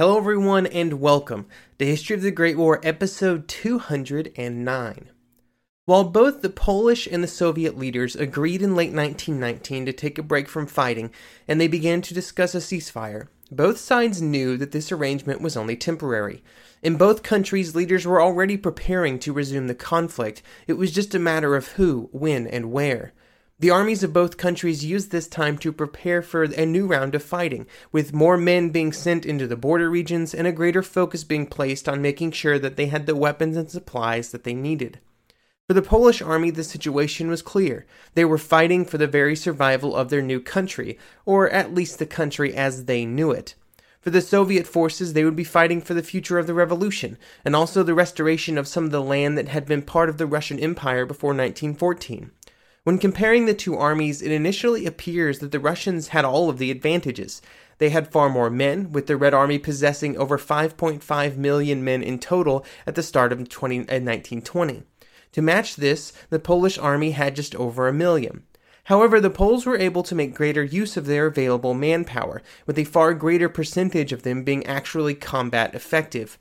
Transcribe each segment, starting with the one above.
Hello, everyone, and welcome to History of the Great War, episode 209. While both the Polish and the Soviet leaders agreed in late 1919 to take a break from fighting and they began to discuss a ceasefire, both sides knew that this arrangement was only temporary. In both countries, leaders were already preparing to resume the conflict. It was just a matter of who, when, and where. The armies of both countries used this time to prepare for a new round of fighting, with more men being sent into the border regions and a greater focus being placed on making sure that they had the weapons and supplies that they needed. For the Polish army, the situation was clear. They were fighting for the very survival of their new country, or at least the country as they knew it. For the Soviet forces, they would be fighting for the future of the revolution, and also the restoration of some of the land that had been part of the Russian Empire before 1914. When comparing the two armies, it initially appears that the Russians had all of the advantages. They had far more men, with the Red Army possessing over 5.5 million men in total at the start of 20, uh, 1920. To match this, the Polish army had just over a million. However, the Poles were able to make greater use of their available manpower, with a far greater percentage of them being actually combat effective.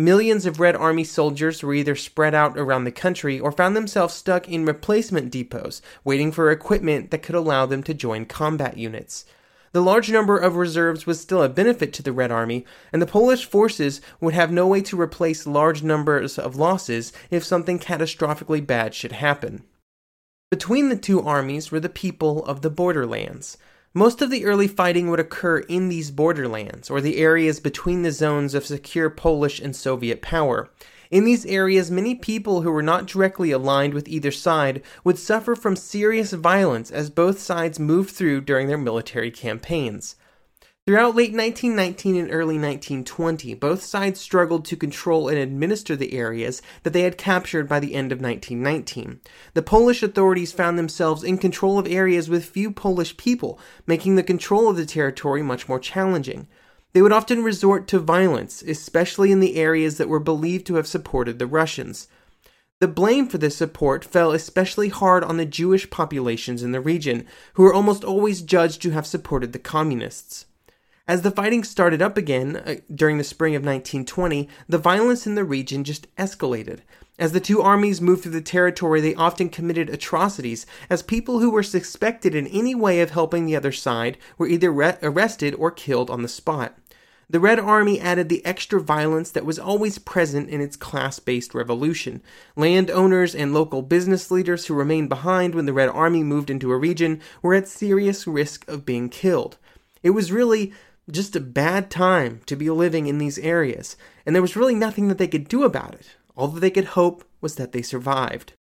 Millions of Red Army soldiers were either spread out around the country or found themselves stuck in replacement depots, waiting for equipment that could allow them to join combat units. The large number of reserves was still a benefit to the Red Army, and the Polish forces would have no way to replace large numbers of losses if something catastrophically bad should happen. Between the two armies were the people of the borderlands. Most of the early fighting would occur in these borderlands, or the areas between the zones of secure Polish and Soviet power. In these areas, many people who were not directly aligned with either side would suffer from serious violence as both sides moved through during their military campaigns. Throughout late 1919 and early 1920, both sides struggled to control and administer the areas that they had captured by the end of 1919. The Polish authorities found themselves in control of areas with few Polish people, making the control of the territory much more challenging. They would often resort to violence, especially in the areas that were believed to have supported the Russians. The blame for this support fell especially hard on the Jewish populations in the region, who were almost always judged to have supported the communists. As the fighting started up again uh, during the spring of 1920, the violence in the region just escalated. As the two armies moved through the territory, they often committed atrocities, as people who were suspected in any way of helping the other side were either re- arrested or killed on the spot. The Red Army added the extra violence that was always present in its class based revolution. Landowners and local business leaders who remained behind when the Red Army moved into a region were at serious risk of being killed. It was really just a bad time to be living in these areas, and there was really nothing that they could do about it. All that they could hope was that they survived.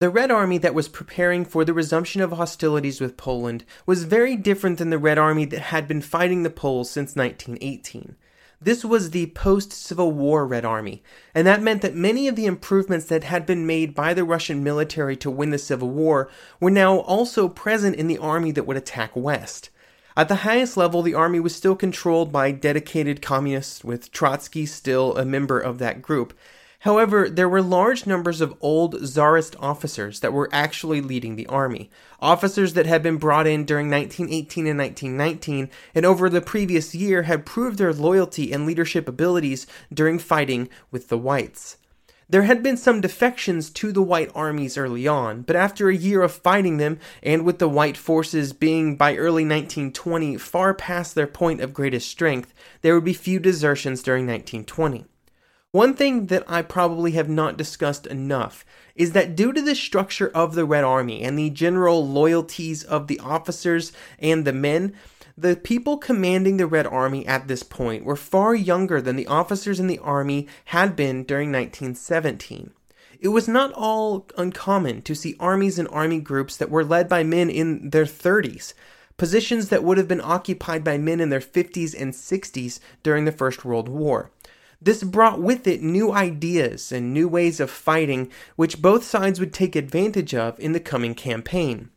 The Red Army that was preparing for the resumption of hostilities with Poland was very different than the Red Army that had been fighting the Poles since 1918. This was the post Civil War Red Army, and that meant that many of the improvements that had been made by the Russian military to win the Civil War were now also present in the army that would attack West. At the highest level, the army was still controlled by dedicated communists, with Trotsky still a member of that group. However, there were large numbers of old czarist officers that were actually leading the army. Officers that had been brought in during 1918 and 1919 and over the previous year had proved their loyalty and leadership abilities during fighting with the whites. There had been some defections to the white armies early on, but after a year of fighting them, and with the white forces being by early 1920 far past their point of greatest strength, there would be few desertions during 1920. One thing that I probably have not discussed enough is that due to the structure of the Red Army and the general loyalties of the officers and the men, the people commanding the Red Army at this point were far younger than the officers in the army had been during 1917. It was not all uncommon to see armies and army groups that were led by men in their 30s, positions that would have been occupied by men in their 50s and 60s during the First World War. This brought with it new ideas and new ways of fighting, which both sides would take advantage of in the coming campaign.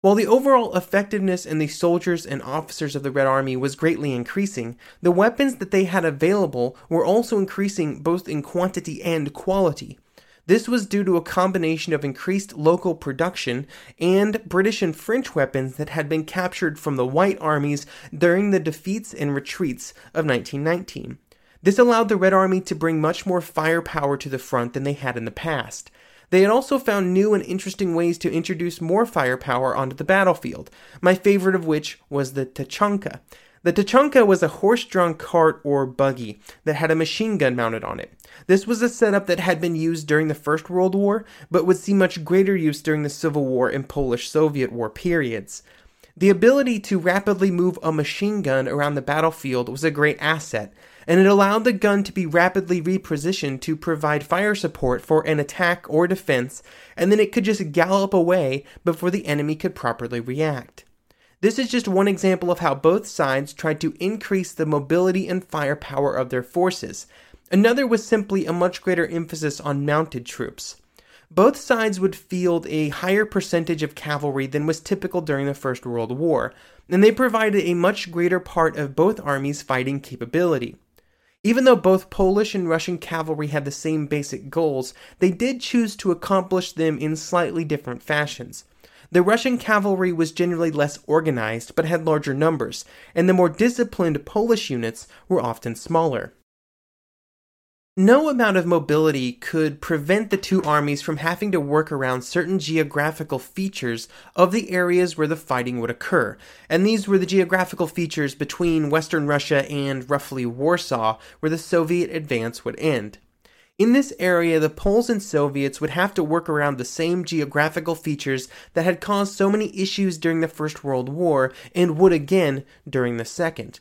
While the overall effectiveness in the soldiers and officers of the Red Army was greatly increasing, the weapons that they had available were also increasing both in quantity and quality. This was due to a combination of increased local production and British and French weapons that had been captured from the White armies during the defeats and retreats of 1919. This allowed the Red Army to bring much more firepower to the front than they had in the past. They had also found new and interesting ways to introduce more firepower onto the battlefield, my favorite of which was the Tachanka. The Tachanka was a horse drawn cart or buggy that had a machine gun mounted on it. This was a setup that had been used during the First World War, but would see much greater use during the Civil War and Polish Soviet War periods. The ability to rapidly move a machine gun around the battlefield was a great asset, and it allowed the gun to be rapidly repositioned to provide fire support for an attack or defense, and then it could just gallop away before the enemy could properly react. This is just one example of how both sides tried to increase the mobility and firepower of their forces. Another was simply a much greater emphasis on mounted troops. Both sides would field a higher percentage of cavalry than was typical during the First World War, and they provided a much greater part of both armies' fighting capability. Even though both Polish and Russian cavalry had the same basic goals, they did choose to accomplish them in slightly different fashions. The Russian cavalry was generally less organized but had larger numbers, and the more disciplined Polish units were often smaller. No amount of mobility could prevent the two armies from having to work around certain geographical features of the areas where the fighting would occur, and these were the geographical features between Western Russia and roughly Warsaw, where the Soviet advance would end. In this area, the Poles and Soviets would have to work around the same geographical features that had caused so many issues during the First World War and would again during the Second.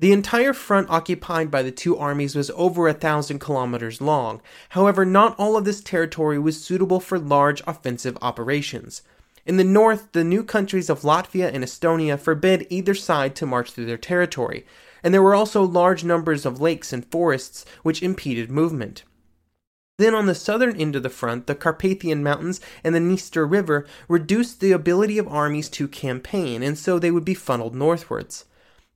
The entire front occupied by the two armies was over a thousand kilometers long. However, not all of this territory was suitable for large offensive operations. In the north, the new countries of Latvia and Estonia forbid either side to march through their territory, and there were also large numbers of lakes and forests which impeded movement. Then, on the southern end of the front, the Carpathian Mountains and the Dniester River reduced the ability of armies to campaign, and so they would be funneled northwards.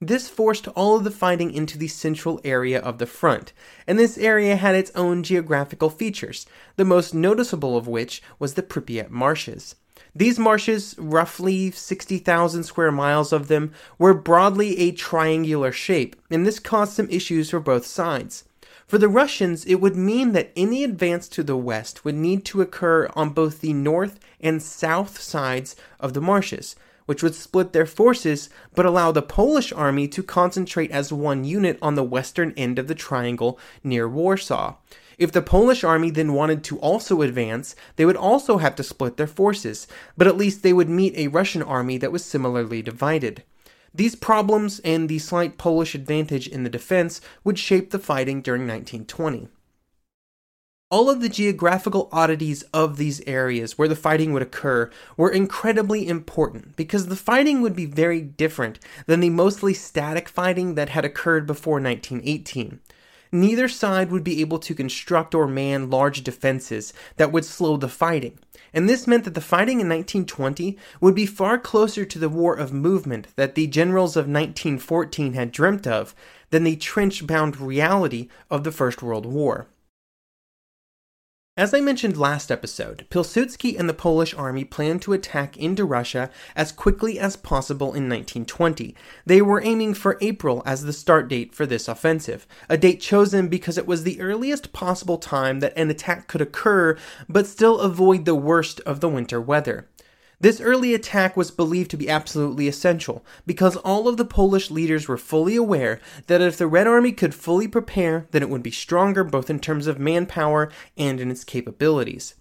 This forced all of the fighting into the central area of the front, and this area had its own geographical features, the most noticeable of which was the Pripyat marshes. These marshes, roughly 60,000 square miles of them, were broadly a triangular shape, and this caused some issues for both sides. For the Russians, it would mean that any advance to the west would need to occur on both the north and south sides of the marshes, which would split their forces but allow the Polish army to concentrate as one unit on the western end of the triangle near Warsaw. If the Polish army then wanted to also advance, they would also have to split their forces, but at least they would meet a Russian army that was similarly divided. These problems and the slight Polish advantage in the defense would shape the fighting during 1920. All of the geographical oddities of these areas where the fighting would occur were incredibly important because the fighting would be very different than the mostly static fighting that had occurred before 1918. Neither side would be able to construct or man large defenses that would slow the fighting, and this meant that the fighting in 1920 would be far closer to the war of movement that the generals of 1914 had dreamt of than the trench bound reality of the First World War. As I mentioned last episode, Pilsudski and the Polish army planned to attack into Russia as quickly as possible in 1920. They were aiming for April as the start date for this offensive, a date chosen because it was the earliest possible time that an attack could occur but still avoid the worst of the winter weather. This early attack was believed to be absolutely essential because all of the Polish leaders were fully aware that if the Red Army could fully prepare, then it would be stronger both in terms of manpower and in its capabilities.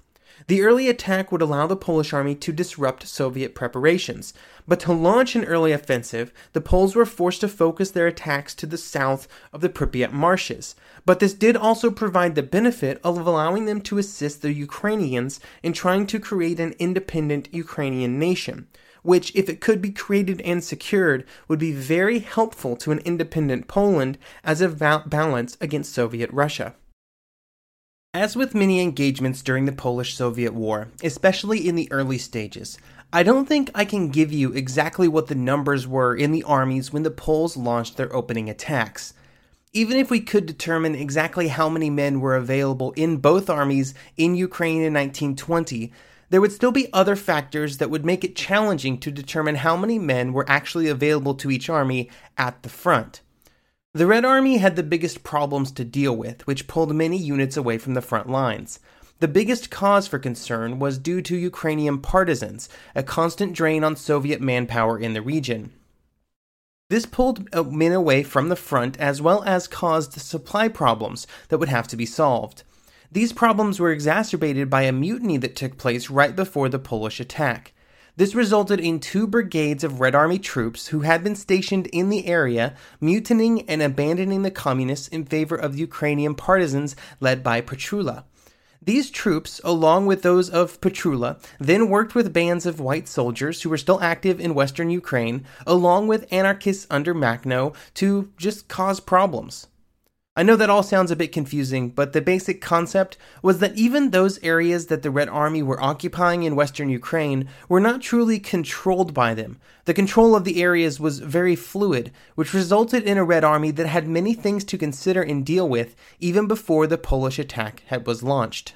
The early attack would allow the Polish army to disrupt Soviet preparations, but to launch an early offensive, the Poles were forced to focus their attacks to the south of the Pripyat marshes. But this did also provide the benefit of allowing them to assist the Ukrainians in trying to create an independent Ukrainian nation which, if it could be created and secured, would be very helpful to an independent Poland as a balance against Soviet Russia. As with many engagements during the Polish Soviet War, especially in the early stages, I don't think I can give you exactly what the numbers were in the armies when the Poles launched their opening attacks. Even if we could determine exactly how many men were available in both armies in Ukraine in 1920, there would still be other factors that would make it challenging to determine how many men were actually available to each army at the front. The Red Army had the biggest problems to deal with, which pulled many units away from the front lines. The biggest cause for concern was due to Ukrainian partisans, a constant drain on Soviet manpower in the region. This pulled uh, men away from the front as well as caused supply problems that would have to be solved. These problems were exacerbated by a mutiny that took place right before the Polish attack. This resulted in two brigades of Red Army troops who had been stationed in the area mutinying and abandoning the communists in favor of Ukrainian partisans led by Petliura. These troops, along with those of Petliura, then worked with bands of white soldiers who were still active in western Ukraine, along with anarchists under Makhno, to just cause problems. I know that all sounds a bit confusing, but the basic concept was that even those areas that the Red Army were occupying in western Ukraine were not truly controlled by them. The control of the areas was very fluid, which resulted in a Red Army that had many things to consider and deal with even before the Polish attack had was launched.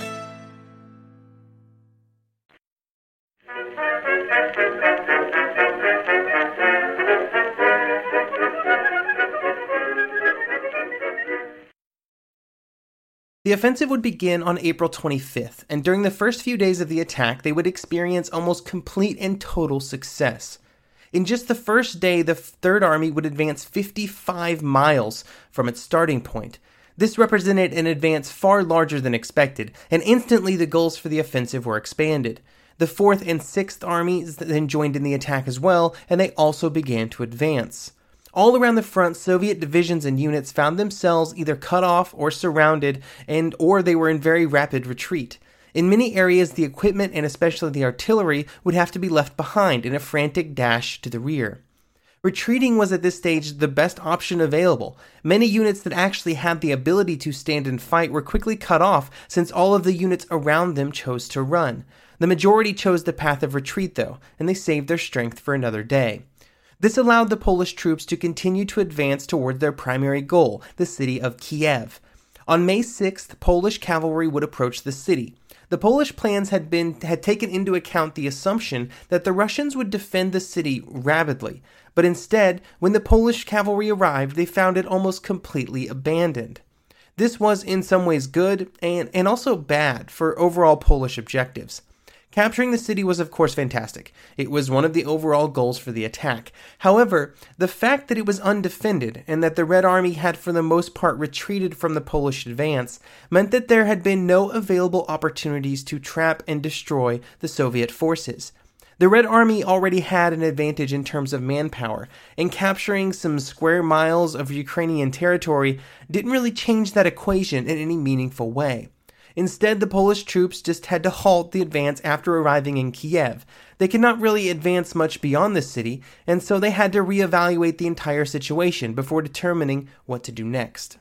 The offensive would begin on April 25th, and during the first few days of the attack, they would experience almost complete and total success. In just the first day, the Third Army would advance 55 miles from its starting point. This represented an advance far larger than expected, and instantly the goals for the offensive were expanded. The 4th and 6th Armies then joined in the attack as well, and they also began to advance. All around the front, Soviet divisions and units found themselves either cut off or surrounded, and or they were in very rapid retreat. In many areas, the equipment and especially the artillery would have to be left behind in a frantic dash to the rear. Retreating was at this stage the best option available. Many units that actually had the ability to stand and fight were quickly cut off since all of the units around them chose to run. The majority chose the path of retreat, though, and they saved their strength for another day. This allowed the Polish troops to continue to advance toward their primary goal, the city of Kiev. On May 6th, Polish cavalry would approach the city. The Polish plans had been had taken into account the assumption that the Russians would defend the city rapidly, but instead, when the Polish cavalry arrived, they found it almost completely abandoned. This was in some ways good and, and also bad for overall Polish objectives. Capturing the city was, of course, fantastic. It was one of the overall goals for the attack. However, the fact that it was undefended and that the Red Army had, for the most part, retreated from the Polish advance meant that there had been no available opportunities to trap and destroy the Soviet forces. The Red Army already had an advantage in terms of manpower, and capturing some square miles of Ukrainian territory didn't really change that equation in any meaningful way. Instead, the Polish troops just had to halt the advance after arriving in Kiev. They could not really advance much beyond the city, and so they had to reevaluate the entire situation before determining what to do next.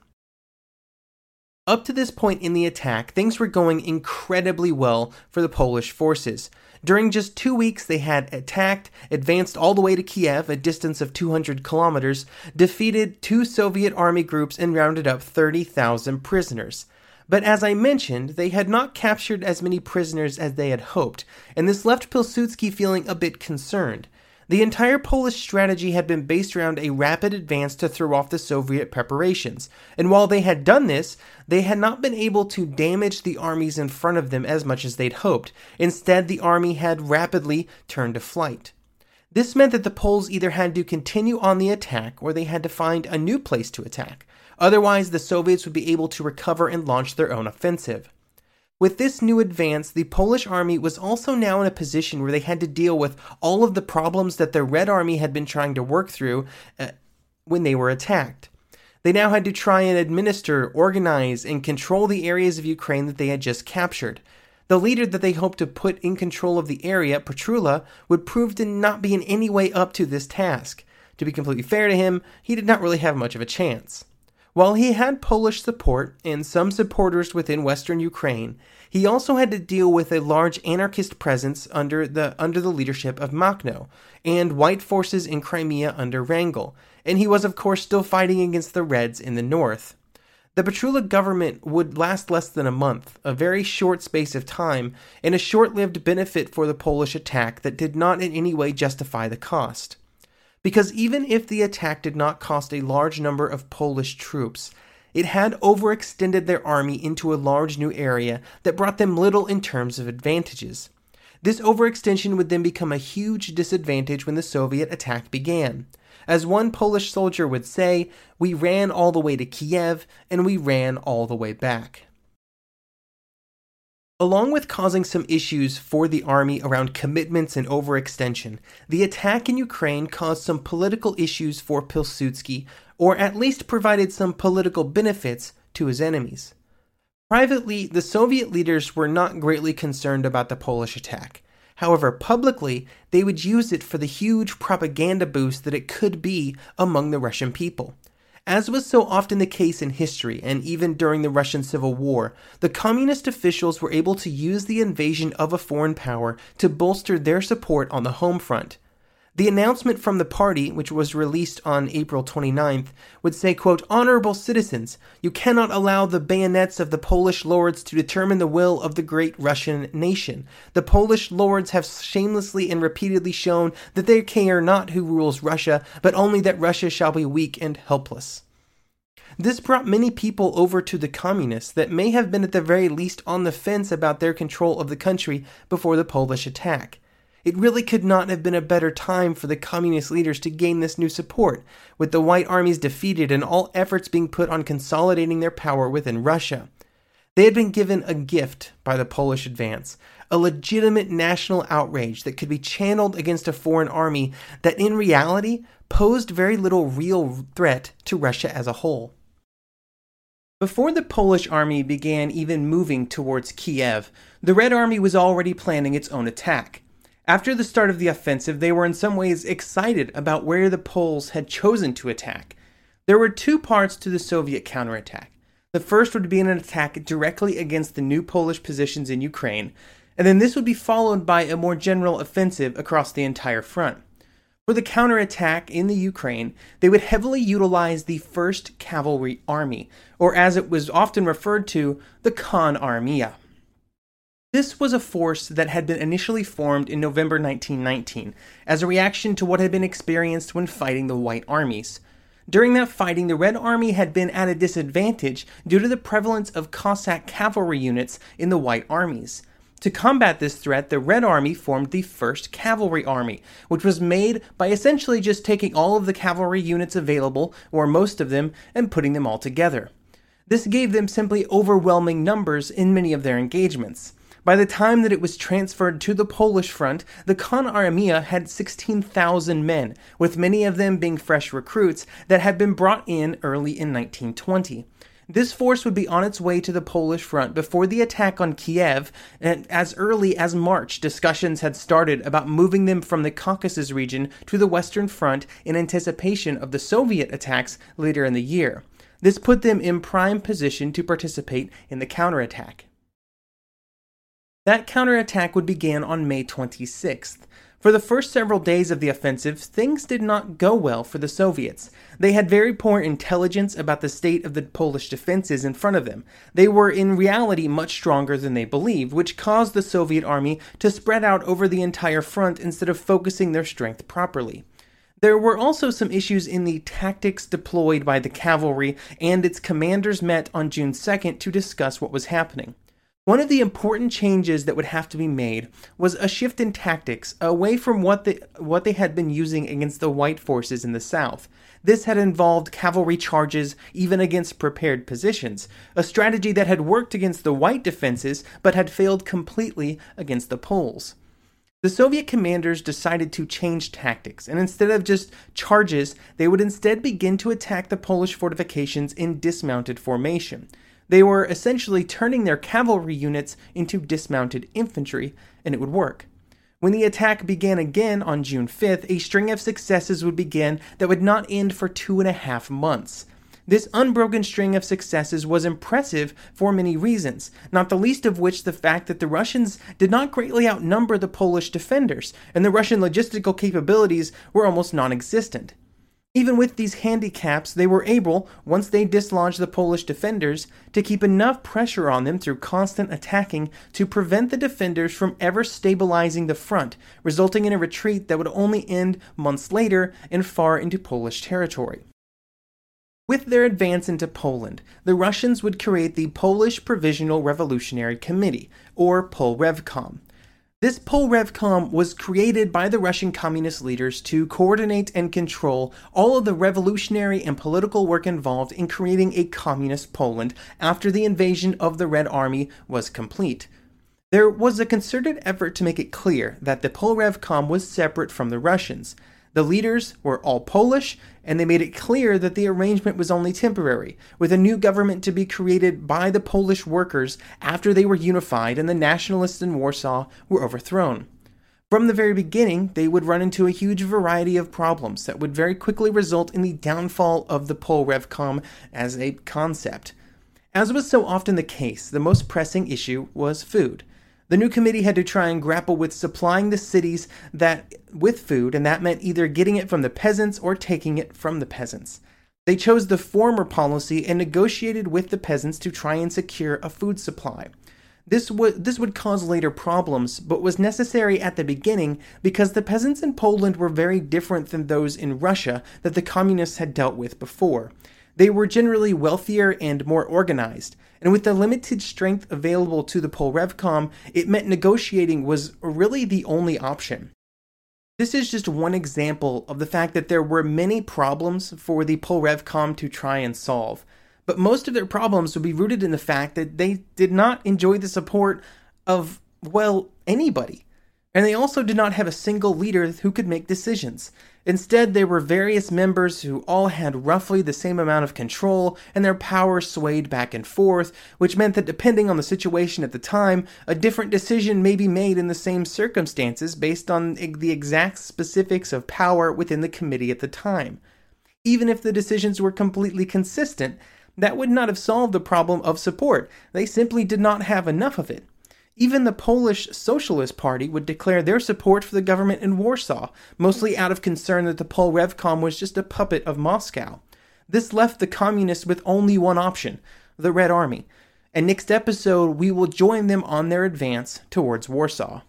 Up to this point in the attack, things were going incredibly well for the Polish forces. During just two weeks, they had attacked, advanced all the way to Kiev, a distance of 200 kilometers, defeated two Soviet army groups, and rounded up 30,000 prisoners. But as I mentioned, they had not captured as many prisoners as they had hoped, and this left Pilsudski feeling a bit concerned. The entire Polish strategy had been based around a rapid advance to throw off the Soviet preparations, and while they had done this, they had not been able to damage the armies in front of them as much as they'd hoped. Instead, the army had rapidly turned to flight. This meant that the Poles either had to continue on the attack or they had to find a new place to attack. Otherwise, the Soviets would be able to recover and launch their own offensive. With this new advance, the Polish army was also now in a position where they had to deal with all of the problems that the Red Army had been trying to work through uh, when they were attacked. They now had to try and administer, organize, and control the areas of Ukraine that they had just captured. The leader that they hoped to put in control of the area, Petliura, would prove to not be in any way up to this task. To be completely fair to him, he did not really have much of a chance. While he had Polish support and some supporters within western Ukraine, he also had to deal with a large anarchist presence under the under the leadership of Makhno and white forces in Crimea under Wrangel, and he was of course still fighting against the Reds in the north. The Petliura government would last less than a month, a very short space of time, and a short lived benefit for the Polish attack that did not in any way justify the cost. Because even if the attack did not cost a large number of Polish troops, it had overextended their army into a large new area that brought them little in terms of advantages. This overextension would then become a huge disadvantage when the Soviet attack began. As one Polish soldier would say, we ran all the way to Kiev and we ran all the way back. Along with causing some issues for the army around commitments and overextension, the attack in Ukraine caused some political issues for Pilsudski, or at least provided some political benefits to his enemies. Privately, the Soviet leaders were not greatly concerned about the Polish attack. However, publicly, they would use it for the huge propaganda boost that it could be among the Russian people. As was so often the case in history, and even during the Russian Civil War, the communist officials were able to use the invasion of a foreign power to bolster their support on the home front. The announcement from the party, which was released on April 29th, would say, quote, Honorable citizens, you cannot allow the bayonets of the Polish lords to determine the will of the great Russian nation. The Polish lords have shamelessly and repeatedly shown that they care not who rules Russia, but only that Russia shall be weak and helpless. This brought many people over to the communists that may have been at the very least on the fence about their control of the country before the Polish attack. It really could not have been a better time for the communist leaders to gain this new support, with the White armies defeated and all efforts being put on consolidating their power within Russia. They had been given a gift by the Polish advance, a legitimate national outrage that could be channeled against a foreign army that in reality posed very little real threat to Russia as a whole. Before the Polish army began even moving towards Kiev, the Red Army was already planning its own attack. After the start of the offensive, they were in some ways excited about where the Poles had chosen to attack. There were two parts to the Soviet counterattack. The first would be an attack directly against the new Polish positions in Ukraine, and then this would be followed by a more general offensive across the entire front. For the counterattack in the Ukraine, they would heavily utilize the 1st Cavalry Army, or as it was often referred to, the Konarmia. This was a force that had been initially formed in November 1919 as a reaction to what had been experienced when fighting the White Armies. During that fighting, the Red Army had been at a disadvantage due to the prevalence of Cossack cavalry units in the White Armies. To combat this threat, the Red Army formed the 1st Cavalry Army, which was made by essentially just taking all of the cavalry units available, or most of them, and putting them all together. This gave them simply overwhelming numbers in many of their engagements. By the time that it was transferred to the Polish front, the Konarmia had 16,000 men, with many of them being fresh recruits that had been brought in early in 1920. This force would be on its way to the Polish front before the attack on Kiev, and as early as March, discussions had started about moving them from the Caucasus region to the Western Front in anticipation of the Soviet attacks later in the year. This put them in prime position to participate in the counterattack. That counterattack would begin on May 26th. For the first several days of the offensive, things did not go well for the Soviets. They had very poor intelligence about the state of the Polish defenses in front of them. They were in reality much stronger than they believed, which caused the Soviet army to spread out over the entire front instead of focusing their strength properly. There were also some issues in the tactics deployed by the cavalry, and its commanders met on June 2nd to discuss what was happening. One of the important changes that would have to be made was a shift in tactics away from what they, what they had been using against the white forces in the south. This had involved cavalry charges even against prepared positions, a strategy that had worked against the white defenses but had failed completely against the Poles. The Soviet commanders decided to change tactics, and instead of just charges, they would instead begin to attack the Polish fortifications in dismounted formation. They were essentially turning their cavalry units into dismounted infantry, and it would work. When the attack began again on June 5th, a string of successes would begin that would not end for two and a half months. This unbroken string of successes was impressive for many reasons, not the least of which the fact that the Russians did not greatly outnumber the Polish defenders, and the Russian logistical capabilities were almost non existent. Even with these handicaps, they were able, once they dislodged the Polish defenders, to keep enough pressure on them through constant attacking to prevent the defenders from ever stabilizing the front, resulting in a retreat that would only end months later and far into Polish territory. With their advance into Poland, the Russians would create the Polish Provisional Revolutionary Committee, or Polrevcom. This Polrevcom was created by the Russian communist leaders to coordinate and control all of the revolutionary and political work involved in creating a communist Poland after the invasion of the Red Army was complete. There was a concerted effort to make it clear that the Polrevcom was separate from the Russians. The leaders were all Polish, and they made it clear that the arrangement was only temporary, with a new government to be created by the Polish workers after they were unified and the nationalists in Warsaw were overthrown. From the very beginning, they would run into a huge variety of problems that would very quickly result in the downfall of the Polrevcom as a concept. As was so often the case, the most pressing issue was food. The new committee had to try and grapple with supplying the cities that with food, and that meant either getting it from the peasants or taking it from the peasants. They chose the former policy and negotiated with the peasants to try and secure a food supply. This would this would cause later problems, but was necessary at the beginning because the peasants in Poland were very different than those in Russia that the communists had dealt with before. They were generally wealthier and more organized, and with the limited strength available to the Polrevcom, it meant negotiating was really the only option. This is just one example of the fact that there were many problems for the Polrevcom to try and solve, but most of their problems would be rooted in the fact that they did not enjoy the support of, well, anybody. And they also did not have a single leader who could make decisions. Instead, there were various members who all had roughly the same amount of control, and their power swayed back and forth, which meant that depending on the situation at the time, a different decision may be made in the same circumstances based on the exact specifics of power within the committee at the time. Even if the decisions were completely consistent, that would not have solved the problem of support. They simply did not have enough of it. Even the Polish Socialist Party would declare their support for the government in Warsaw, mostly out of concern that the Polrevcom was just a puppet of Moscow. This left the communists with only one option the Red Army. And next episode, we will join them on their advance towards Warsaw.